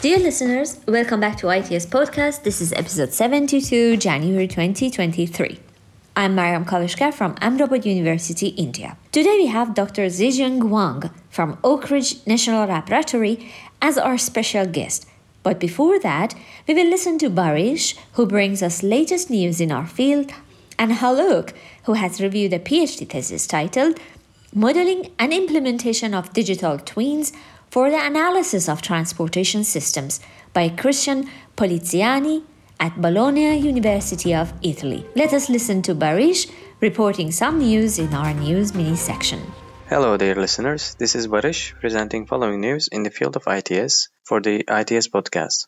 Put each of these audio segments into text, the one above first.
Dear listeners, welcome back to ITS Podcast. This is episode 72, January 2023. I'm Mariam Kavishkar from Ahmedabad University, India. Today we have Dr. Zejiang Wang from Oak Ridge National Laboratory as our special guest. But before that, we will listen to Barish, who brings us latest news in our field, and Haluk, who has reviewed a PhD thesis titled Modeling and Implementation of Digital Twins for the Analysis of Transportation Systems by Christian Poliziani at Bologna University of Italy. Let us listen to Barish reporting some news in our news mini section. Hello, dear listeners. This is Barish presenting following news in the field of ITS for the ITS podcast.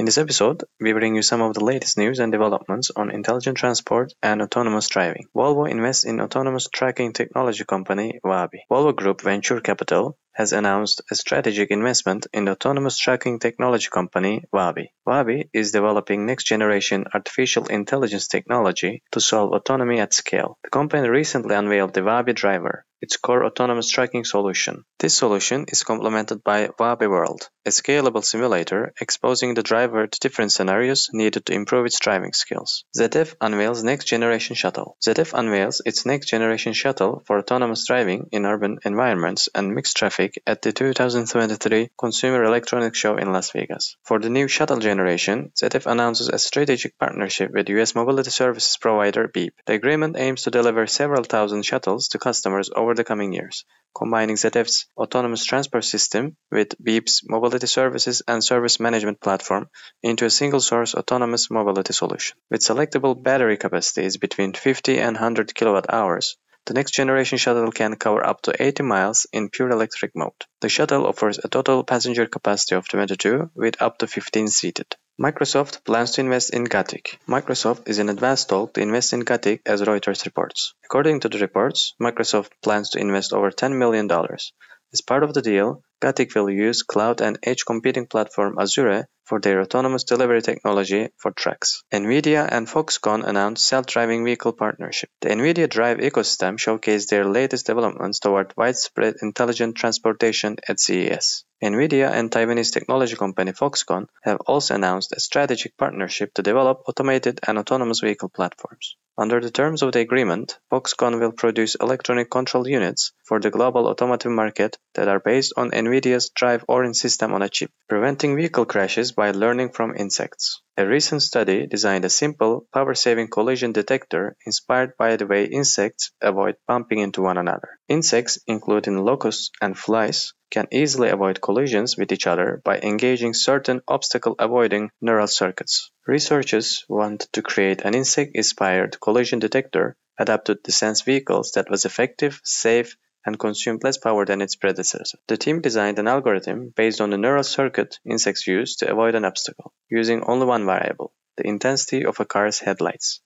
In this episode, we bring you some of the latest news and developments on intelligent transport and autonomous driving. Volvo invests in autonomous tracking technology company Waabi. Volvo Group Venture Capital has announced a strategic investment in the autonomous tracking technology company Waabi. Waabi is developing next-generation artificial intelligence technology to solve autonomy at scale. The company recently unveiled the Waabi Driver, its core autonomous tracking solution. This solution is complemented by Waabi World, a scalable simulator exposing the driver to different scenarios needed to improve its driving skills. ZF unveils next generation shuttle. ZF unveils its next generation shuttle for autonomous driving in urban environments and mixed traffic at the 2023 Consumer Electronics Show in Las Vegas. For the new shuttle generation, ZF announces a strategic partnership with US mobility services provider Beep. The agreement aims to deliver several thousand shuttles to customers over the coming years, combining ZF's autonomous transport system with Beep's mobility services and service management platform into a single-source autonomous mobility solution. With selectable battery capacities between 50 and 100 kilowatt hours, the next generation shuttle can cover up to 80 miles in pure electric mode. The shuttle offers a total passenger capacity of 22 with up to 15 seated. Microsoft plans to invest in Gatik. Microsoft is in advanced talk to invest in Gatik as Reuters reports. According to the reports, Microsoft plans to invest over $10 million. As part of the deal, Gatik will use cloud and edge computing platform Azure for their autonomous delivery technology for trucks. NVIDIA and Foxconn announced self-driving vehicle partnership. The NVIDIA Drive ecosystem showcased their latest developments toward widespread intelligent transportation at CES. NVIDIA and Taiwanese technology company Foxconn have also announced a strategic partnership to develop automated and autonomous vehicle platforms. Under the terms of the agreement, Foxconn will produce electronic control units for the global automotive market that are based on NVIDIA's Drive Orin system on a chip, preventing vehicle crashes by learning from insects. A recent study designed a simple, power-saving collision detector inspired by the way insects avoid bumping into one another. Insects, including locusts and flies, can easily avoid collisions with each other by engaging certain obstacle-avoiding neural circuits. Researchers wanted to create an insect-inspired collision detector adapted to sense vehicles that was effective, safe, and consumed less power than its predecessor. The team designed an algorithm based on the neural circuit insects use to avoid an obstacle, using only one variable, the intensity of a car's headlights.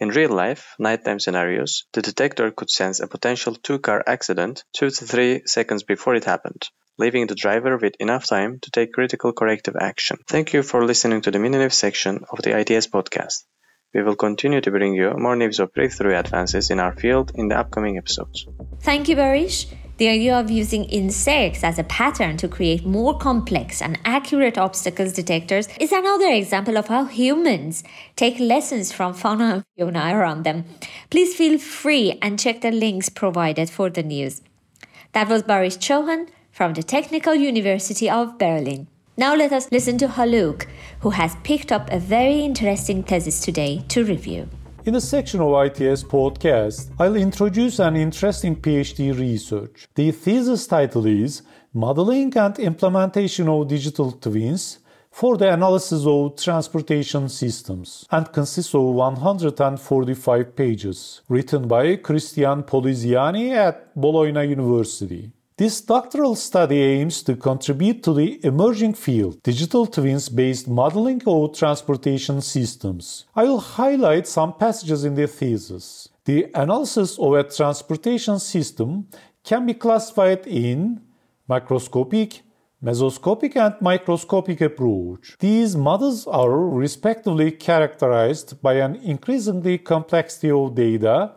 In real life, nighttime scenarios, the detector could sense a potential two-car accident 2 to 3 seconds before it happened, leaving the driver with enough time to take critical corrective action. Thank you for listening to the mini news section of the ITS podcast. We will continue to bring you more news of breakthrough advances in our field in the upcoming episodes. Thank you, Barish. The idea of using insects as a pattern to create more complex and accurate obstacles detectors is another example of how humans take lessons from fauna and fauna around them. Please feel free and check the links provided for the news. That was Barish Chohan from the Technical University of Berlin. Now let us listen to Haluk, who has picked up a very interesting thesis today to review. In the section of ITS podcast, I'll introduce an interesting PhD research. The thesis title is Modeling and Implementation of Digital Twins for the Analysis of Transportation Systems and consists of 145 pages, written by Christian Poliziani at Bologna University. This doctoral study aims to contribute to the emerging field, digital twins based modeling of transportation systems. I will highlight some passages in the thesis. The analysis of a transportation system can be classified in macroscopic, mesoscopic, and microscopic approach. These models are respectively characterized by an increasingly complexity of data,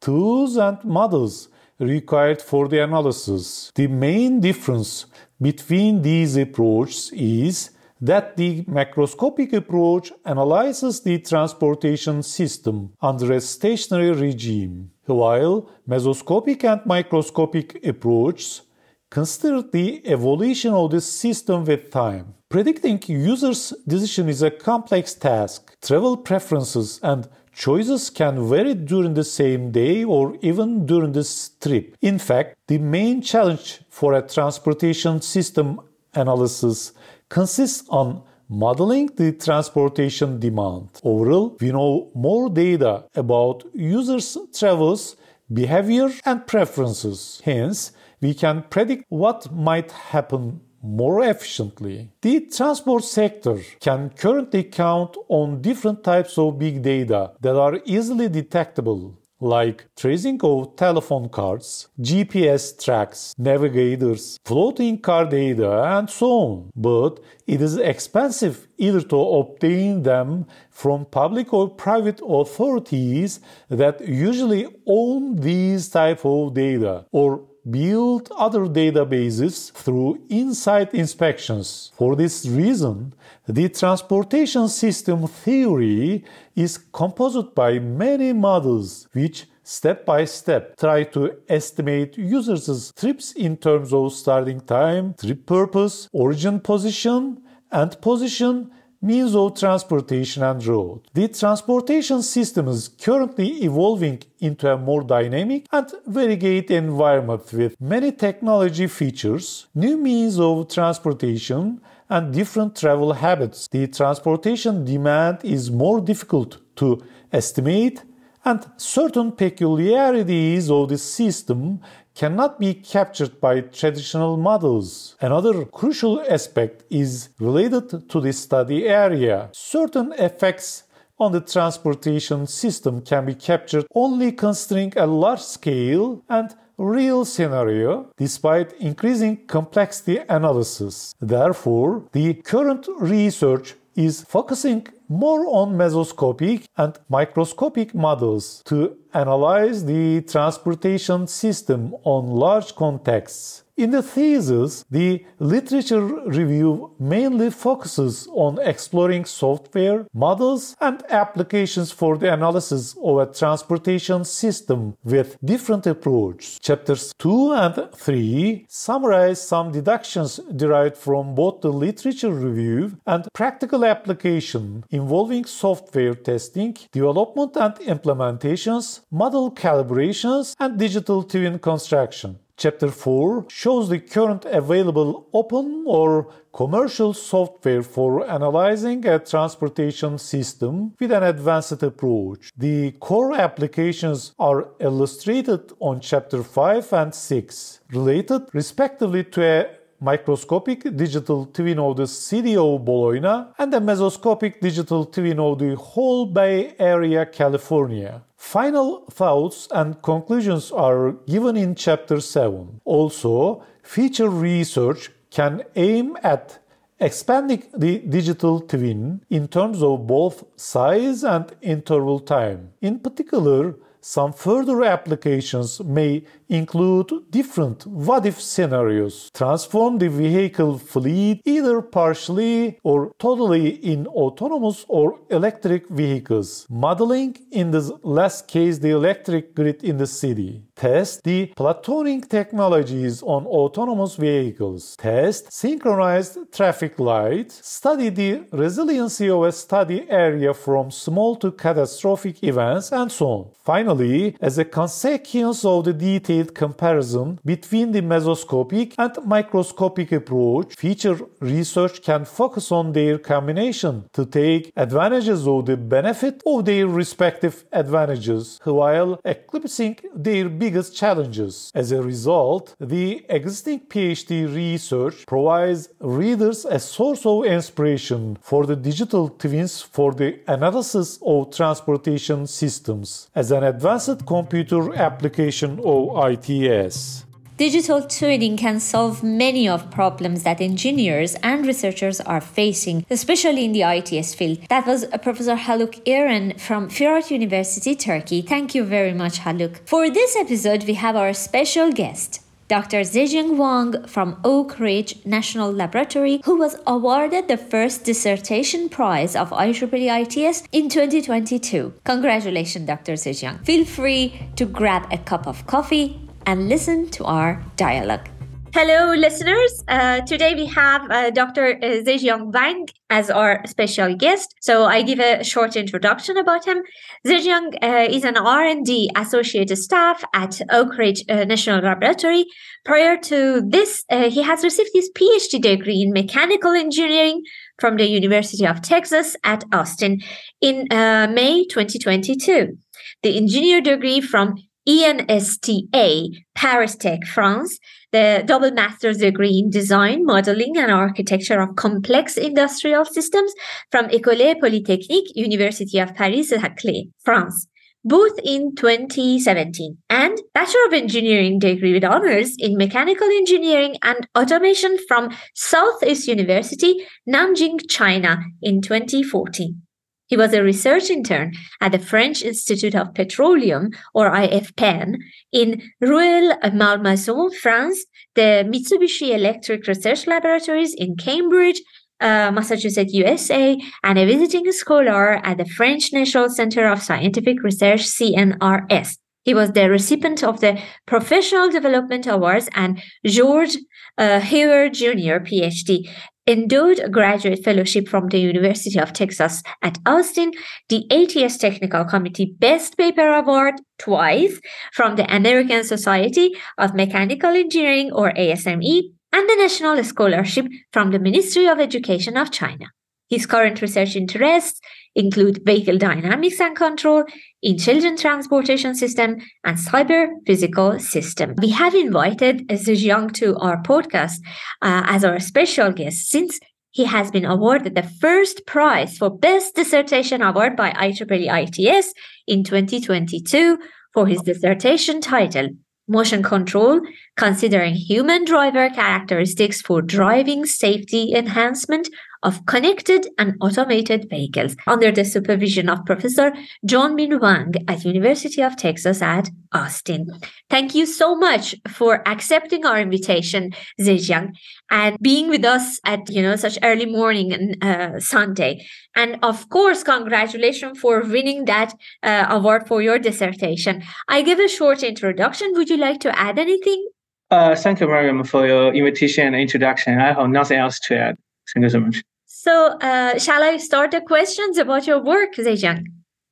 tools, and models required for the analysis. The main difference between these approaches is that the macroscopic approach analyzes the transportation system under a stationary regime, while mesoscopic and microscopic approaches consider the evolution of the system with time. Predicting users' decision is a complex task. Travel preferences and choices can vary during the same day or even during the trip. In fact, the main challenge for a transportation system analysis consists on modeling the transportation demand. Overall, we know more data about users' travels, behavior, and preferences. Hence, we can predict what might happen more efficiently. The transport sector can currently count on different types of big data that are easily detectable like tracing of telephone cards, GPS tracks, navigators, floating car data, and so on. But it is expensive either to obtain them from public or private authorities that usually own these type of data or build other databases through in-site inspections. For this reason, the transportation system theory is composed by many models which step by step try to estimate users' trips in terms of starting time, trip purpose, origin position, and position means of transportation and road. The transportation system is currently evolving into a more dynamic and variegate environment with many technology features, new means of transportation, and different travel habits. The transportation demand is more difficult to estimate and certain peculiarities of the system cannot be captured by traditional models. Another crucial aspect is related to the study area. Certain effects on the transportation system can be captured only considering a large scale and real scenario despite increasing complexity analysis. Therefore, the current research is focusing more on mesoscopic and microscopic models to analyze the transportation system on large contexts. In the thesis, the literature review mainly focuses on exploring software, models, and applications for the analysis of a transportation system with different approaches. Chapters 2 and 3 summarize some deductions derived from both the literature review and practical application involving software testing, development and implementations, model calibrations, and digital twin construction. Chapter 4 shows the current available open or commercial software for analyzing a transportation system with an advanced approach. The core applications are illustrated on Chapter 5 and 6, related respectively to a microscopic digital twin of the city of Bologna and a mesoscopic digital twin of the whole Bay Area, California. Final thoughts and conclusions are given in Chapter 7. Also, future research can aim at expanding the digital twin in terms of both size and interval time. In particular, some further applications may include different what if scenarios, transform the vehicle fleet either partially or totally in autonomous or electric vehicles, modeling in the last case the electric grid in the city, test the platooning technologies on autonomous vehicles, test synchronized traffic lights, study the resiliency of a study area from small to catastrophic events, and so on. Finally, as a consequence of the detailed comparison between the mesoscopic and microscopic approach, future research can focus on their combination to take advantages of the benefit of their respective advantages while eclipsing their biggest challenges. As a result, the existing PhD research provides readers a source of inspiration for the digital twins for the analysis of transportation systems as an advanced computer application of ITS. digital twinning can solve many of problems that engineers and researchers are facing, especially in the ITS field. That was uh, Professor Haluk Eren from Firat University, Turkey. Thank you very much, Haluk. For this episode, we have our special guest. Dr. Zejiang Wang from Oak Ridge National Laboratory, who was awarded the first dissertation prize of IEEE in 2022. Congratulations, Dr. Zejiang. Feel free to grab a cup of coffee and listen to our dialogue. Hello, listeners. Uh, today we have uh, Dr. Uh, Zejiang Wang as our special guest. So I give a short introduction about him. Zejiang uh, is an R&D associate staff at Oak Ridge uh, National Laboratory. Prior to this, uh, he has received his PhD degree in mechanical engineering from the University of Texas at Austin in May 2022. The engineer degree from ENSTA, Paris Tech, France, the double master's degree in design, modeling, and architecture of complex industrial systems from École Polytechnique, University of Paris Saclay, France, both in 2017, and Bachelor of Engineering degree with honors in mechanical engineering and automation from Southeast University, Nanjing, China in 2014. He was a research intern at the French Institute of Petroleum, or IFPEN, in Rueil-Malmaison, France, the Mitsubishi Electric Research Laboratories in Cambridge, uh, Massachusetts, USA, and a visiting scholar at the French National Center of Scientific Research, CNRS. He was the recipient of the Professional Development Awards and George uh, Heuer Jr. PhD endowed a graduate fellowship from the University of Texas at Austin, the ATS Technical Committee Best Paper Award twice from the American Society of Mechanical Engineering or ASME, and the National Scholarship from the Ministry of Education of China. His current research interests include vehicle dynamics and control, intelligent transportation system, and cyber physical system. We have invited Zejiang to our podcast uh, as our special guest since he has been awarded the first prize for Best Dissertation Award by IEEE ITS in 2022 for his dissertation title, Motion Control, Considering Human Driver Characteristics for Driving Safety Enhancement of connected and automated vehicles under the supervision of Professor Junmin Wang at University of Texas at Austin. Thank you so much for accepting our invitation, Zejiang, and being with us at you know such early morning and uh, Sunday. And of course, congratulations for winning that uh, award for your dissertation. I give a short introduction. Would you like to add anything? Uh, thank you, Mariam, for your invitation and introduction. I have nothing else to add. Thank you so much. So, uh, shall I start the questions about your work, Zejiang?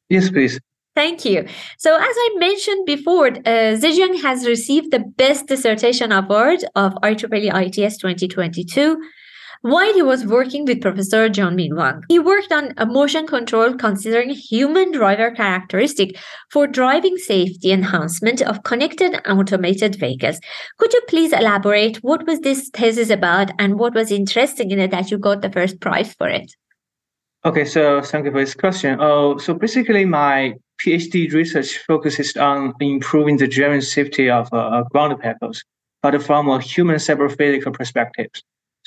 Yes, please. Thank you. So, as I mentioned before, uh, Zejiang has received the Best Dissertation Award of IEEE ITS 2022 while he was working with Professor Junmin Wang. He worked on a motion control considering human driver characteristic for driving safety enhancement of connected and automated vehicles. Could you please elaborate what was this thesis about and what was interesting in it that you got the first prize for it? Okay, so thank you for this question. Oh, so basically my PhD research focuses on improving the driving safety of uh, ground vehicles, but from a human cyber-physical perspective.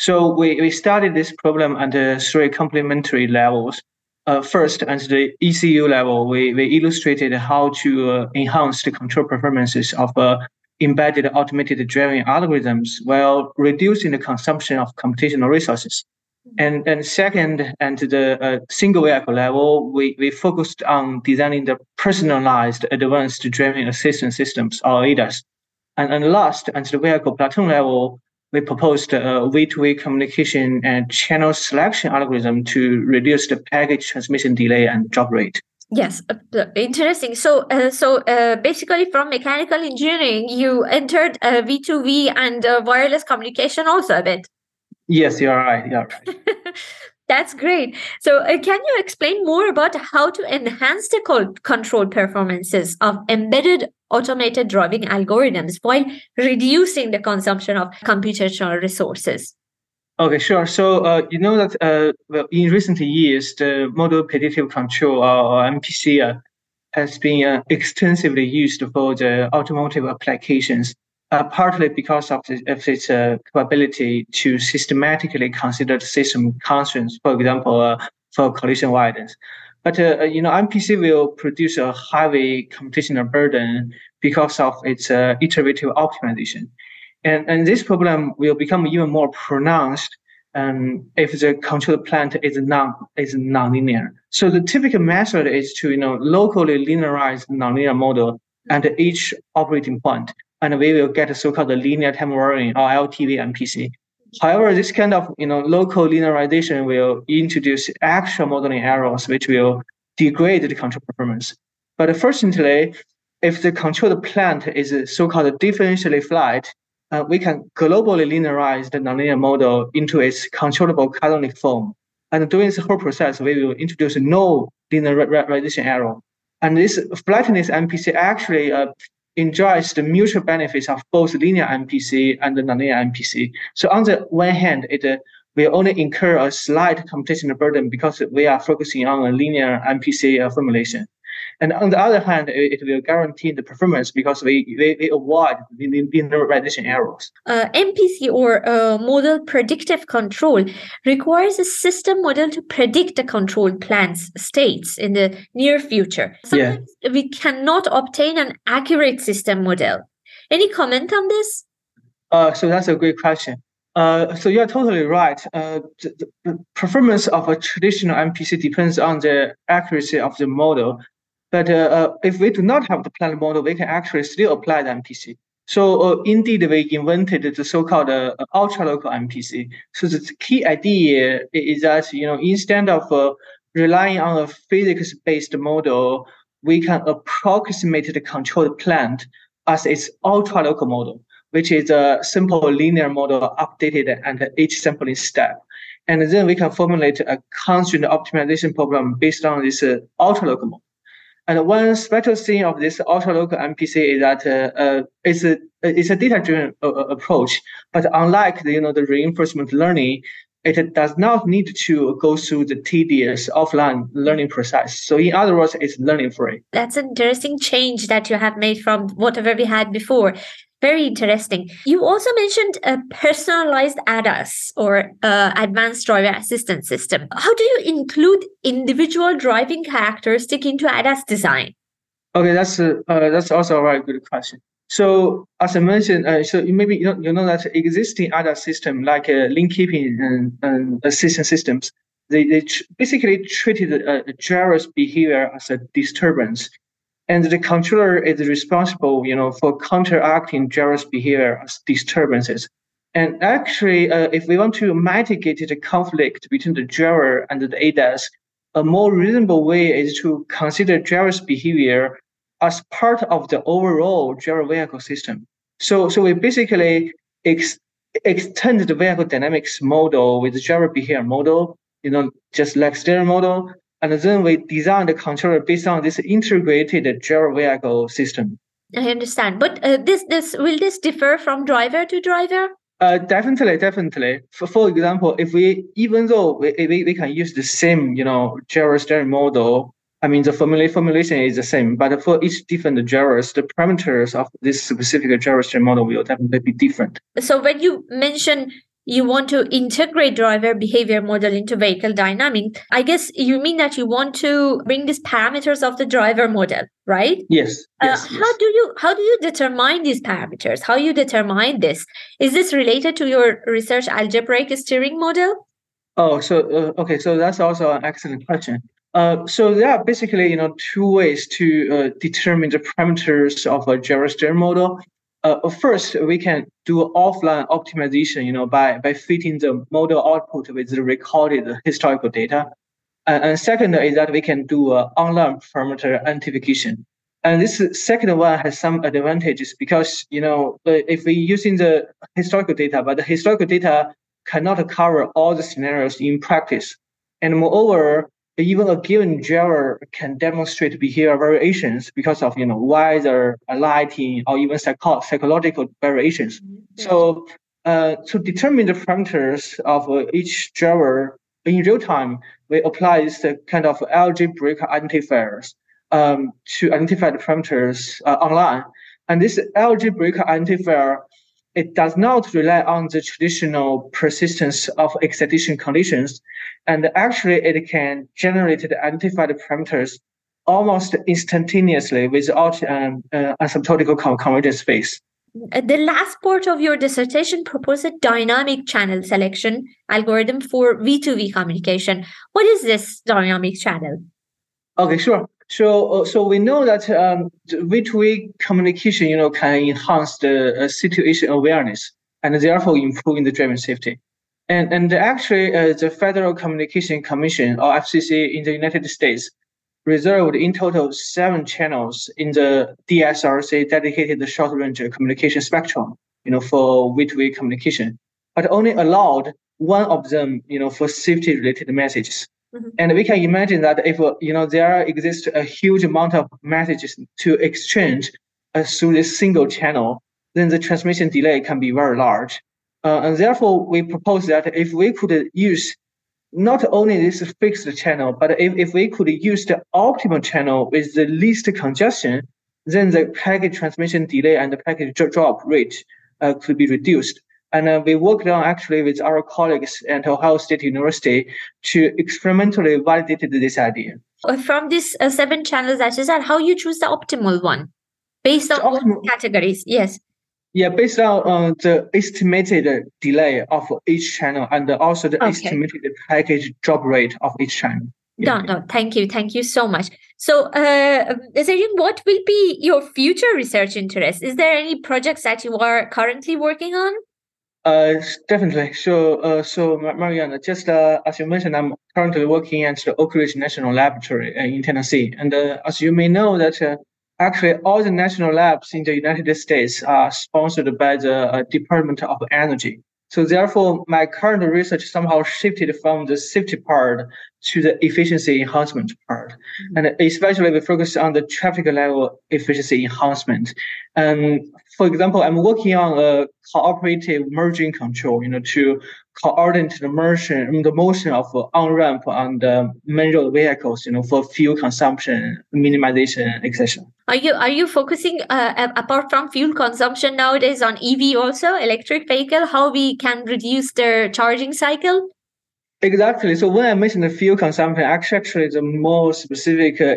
So we, we studied this problem at the three complementary levels. Uh, first, at the ECU level, we, we illustrated how to uh, enhance the control performances of uh, embedded automated driving algorithms while reducing the consumption of computational resources. And, and second, at the uh, single vehicle level, we, we focused on designing the personalized advanced driving assistance systems, or ADAS. And, and last, at the vehicle platoon level, we proposed a V2V communication and channel selection algorithm to reduce the package transmission delay and drop rate. Yes, uh, interesting. So, uh, so uh, basically, from mechanical engineering, you entered V2V and wireless communication also a bit. Yes, you're right. You're right. That's great. So, uh, can you explain more about how to enhance the co- control performances of embedded automated driving algorithms while reducing the consumption of computational resources? Okay, sure. So, uh, you know that uh, well, in recent years, the model predictive control, or MPC, uh, has been uh, extensively used for the automotive applications. Uh, partly because of, the, of its uh, capability to systematically consider the system constraints, for example, uh, for collision avoidance. But uh, uh, you know, MPC will produce a heavy computational burden because of its iterative optimization, and and this problem will become even more pronounced um, if the control plant is non is nonlinear. So the typical method is to you know locally linearize nonlinear model at each operating point, and we will get so-called linear time varying or LTV MPC. However, this kind of you know local linearization will introduce actual modeling errors, which will degrade the control performance. But fortunately, if the controlled plant is so-called differentially flat, uh, we can globally linearize the nonlinear model into its controllable canonic form. And during this whole process, we will introduce no linearization error. And this flatness MPC actually uh, enjoys the mutual benefits of both linear MPC and the nonlinear MPC. So on the one hand, it uh, will only incur a slight computational burden because we are focusing on a linear MPC uh, formulation. And on the other hand, it, it will guarantee the performance because we, we, avoid the linearization errors. Uh, MPC or uh, model predictive control requires a system model to predict the control plant's states in the near future. Sometimes yeah. we cannot obtain an accurate system model. Any comment on this? Uh, so that's a great question. Uh, so you're totally right. Uh, the, the, performance of a traditional MPC depends on the accuracy of the model. But uh, uh, if we do not have the planned model, we can actually still apply the MPC. So uh, indeed, we invented the so-called ultra-local MPC. So the key idea is that you know instead of relying on a physics-based model, we can approximate the controlled plant as its ultra-local model, which is a simple linear model updated at each sampling step. And then we can formulate a constraint optimization problem based on this uh, ultra-local model. And one special thing of this ultra-local MPC is that uh, uh, it's a it's a data-driven uh, uh, approach. But unlike the you know the reinforcement learning, it does not need to go through the tedious offline learning process. So in other words, it's learning free. That's an interesting change that you have made from whatever we had before. Very interesting. You also mentioned a personalized ADAS or uh, advanced driver assistance system. How do you include individual driving characteristic into ADAS design? Okay, that's a, uh, that's also a very good question. So as I mentioned, uh, so you maybe you know, you know that existing ADAS system like uh, lane keeping and, and assistance systems, they, they tr- basically treated uh, driver's behavior as a disturbance and the controller is responsible, you know, for counteracting driver's behavior disturbances. And actually, uh, if we want to mitigate the conflict between the driver and the ADAS, a more reasonable way is to consider driver's behavior as part of the overall driver vehicle system. So, so we basically ex- extend the vehicle dynamics model with the driver behavior model, you know, just like steering model, and then we design the controller based on this integrated driver vehicle system. I understand, but uh, this this will this differ from driver to driver? Uh, definitely, definitely. For, for example, if we even though we, we, we can use the same you know driver steering model, I mean the formula formulation is the same, but for each different drivers, the parameters of this specific driver steering model will definitely be different. So when you mention you want to integrate driver behavior model into vehicle dynamic i guess you mean that you want to bring these parameters of the driver model right? Yes, yes, uh, yes. how do you how do you determine these parameters? How you determine this? Is this related to your research algebraic steering model? Oh so uh, okay so that's also an excellent question. Uh, so there are basically you know two ways to uh, determine the parameters of a driver steering model uh, first we can do offline optimization, you know, by by fitting the model output with the recorded historical data. And, and second is that we can do uh, online parameter identification. And this second one has some advantages because you know if we using the historical data, but the historical data cannot cover all the scenarios in practice. And moreover, even a given driver can demonstrate behavior variations because of you know weather, lighting, or even psycho- psychological variations. Mm-hmm. So uh, to determine the parameters of uh, each driver in real time, we apply this kind of algebraic identifiers um, to identify the parameters uh, online. And this algebraic identifier, it does not rely on the traditional persistence of excitation conditions. And actually, it can generate the identified parameters almost instantaneously without um, uh, asymptotical convergence phase. Uh, the last part of your dissertation proposed a dynamic channel selection algorithm for V2V communication. What is this dynamic channel? Okay, sure. So, uh, so we know that um, V2V communication, you know, can enhance the uh, situation awareness and therefore improving the driving safety. And and actually, uh, the Federal Communication Commission or FCC in the United States reserved in total seven channels in the DSRC dedicated short range communication spectrum, you know, for V2V communication, but only allowed one of them, you know, for safety related messages. Mm-hmm. And we can imagine that if you know there exists a huge amount of messages to exchange uh, through this single channel, then the transmission delay can be very large. Uh, and therefore, we propose that if we could use not only this fixed channel, but if, if we could use the optimal channel with the least congestion, then the packet transmission delay and the packet drop rate uh, could be reduced. And uh, we worked on actually with our colleagues at Ohio State University to experimentally validate this idea. Uh, from these uh, seven channels that you said, how you choose the optimal one based on optimal, categories? Yes. Yeah, based on uh, the estimated delay of each channel and also the okay. estimated package drop rate of each channel. Yeah. No, no, thank you. Thank you so much. So, uh, what will be your future research interest? Is there any projects that you are currently working on? Uh, definitely. So, uh, so Mariana, just uh, as you mentioned, I'm currently working at the Oak Ridge National Laboratory uh, in Tennessee, and uh, as you may know, that uh, actually all the national labs in the United States are sponsored by the uh, Department of Energy. So therefore, my current research somehow shifted from the safety part to the efficiency enhancement part. Mm-hmm. And especially we focus on the traffic level efficiency enhancement. And for example, I'm working on a cooperative merging control, you know, to coordinate the motion, the motion of on the main road vehicles, you know, for fuel consumption minimization, etc. Are you are you focusing uh, apart from fuel consumption nowadays on EV also electric vehicle? How we can reduce their charging cycle? Exactly. So when I mentioned the fuel consumption, actually the more specific uh,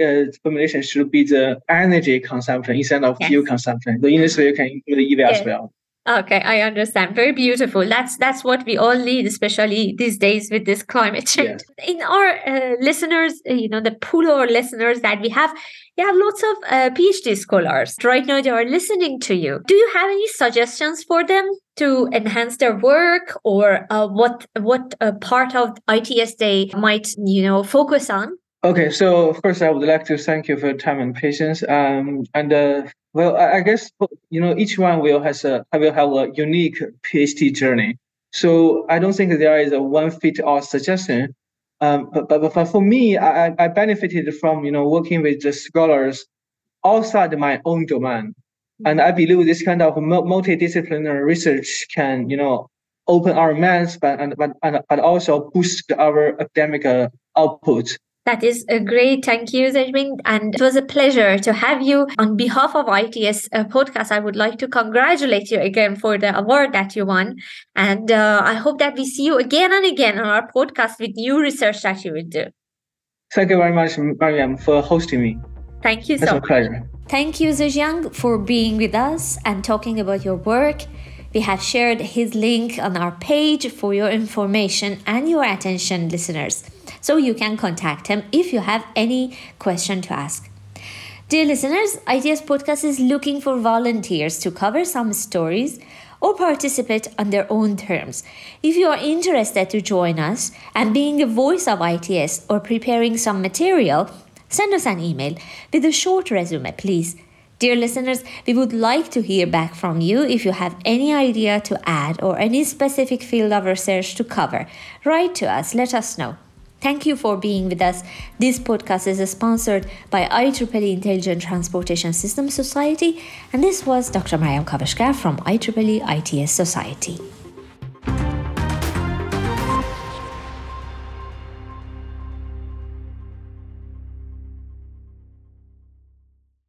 explanation uh, should be the energy consumption instead of yes. fuel consumption. The industry you can include the EV as well. Okay, I understand. Very beautiful. That's that's what we all need, especially these days with this climate change. In our uh, listeners, uh, you know, the pool of listeners that we have, you have lots of uh, PhD scholars. Right now, they are listening to you. Do you have any suggestions for them to enhance their work, or uh, what what uh, part of ITS they might you know focus on? Okay, so first I would like to thank you for your time and patience. Um, and uh, well, I, guess you know each one will has a will have a unique PhD journey. So I don't think there is a one fit all suggestion. Um, but, but, but for me, I, I benefited from you know working with the scholars outside my own domain, and I believe this kind of multidisciplinary research can you know open our minds, but and but, and, but also boost our academic uh, output. That is a great. Thank you, Zajmin. And it was a pleasure to have you. On behalf of ITS uh, podcast, I would like to congratulate you again for the award that you won. And uh, I hope that we see you again and again on our podcast with new research that you will do. Thank you very much, Mariam, for hosting me. Thank you so much. It's a pleasure. Thank you, Zejiang, for being with us and talking about your work. We have shared his link on our page for your information and your attention, listeners so you can contact him if you have any question to ask. Dear listeners, ITS Podcast is looking for volunteers to cover some stories or participate on their own terms. If you are interested to join us and being a voice of ITS or preparing some material, send us an email with a short resume, please. Dear listeners, we would like to hear back from you if you have any idea to add or any specific field of research to cover. Write to us, let us know. Thank you for being with us. This podcast is sponsored by IEEE Intelligent Transportation Systems Society, and this was Dr. Mariam Kavashkar from IEEE ITS Society.